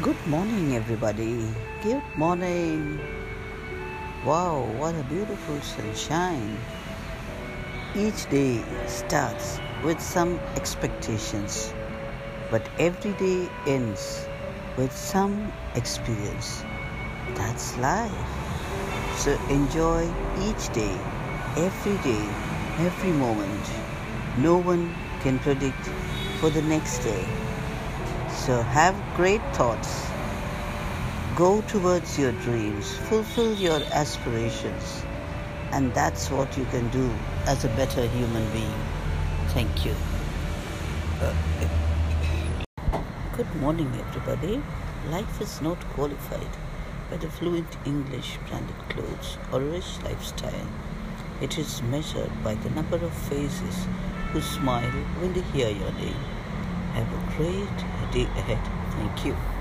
Good morning, everybody. Good morning. Wow, what a beautiful sunshine. Each day starts with some expectations, but every day ends with some experience. That's life. So enjoy each day, every day, every moment. No one can predict for the next day. So have great thoughts. Go towards your dreams, fulfill your aspirations, and that's what you can do as a better human being. Thank you. Good morning, everybody. Life is not qualified by the fluent English branded clothes or rich lifestyle. It is measured by the number of faces who smile when they hear your name. Have a great day ahead. Thank you.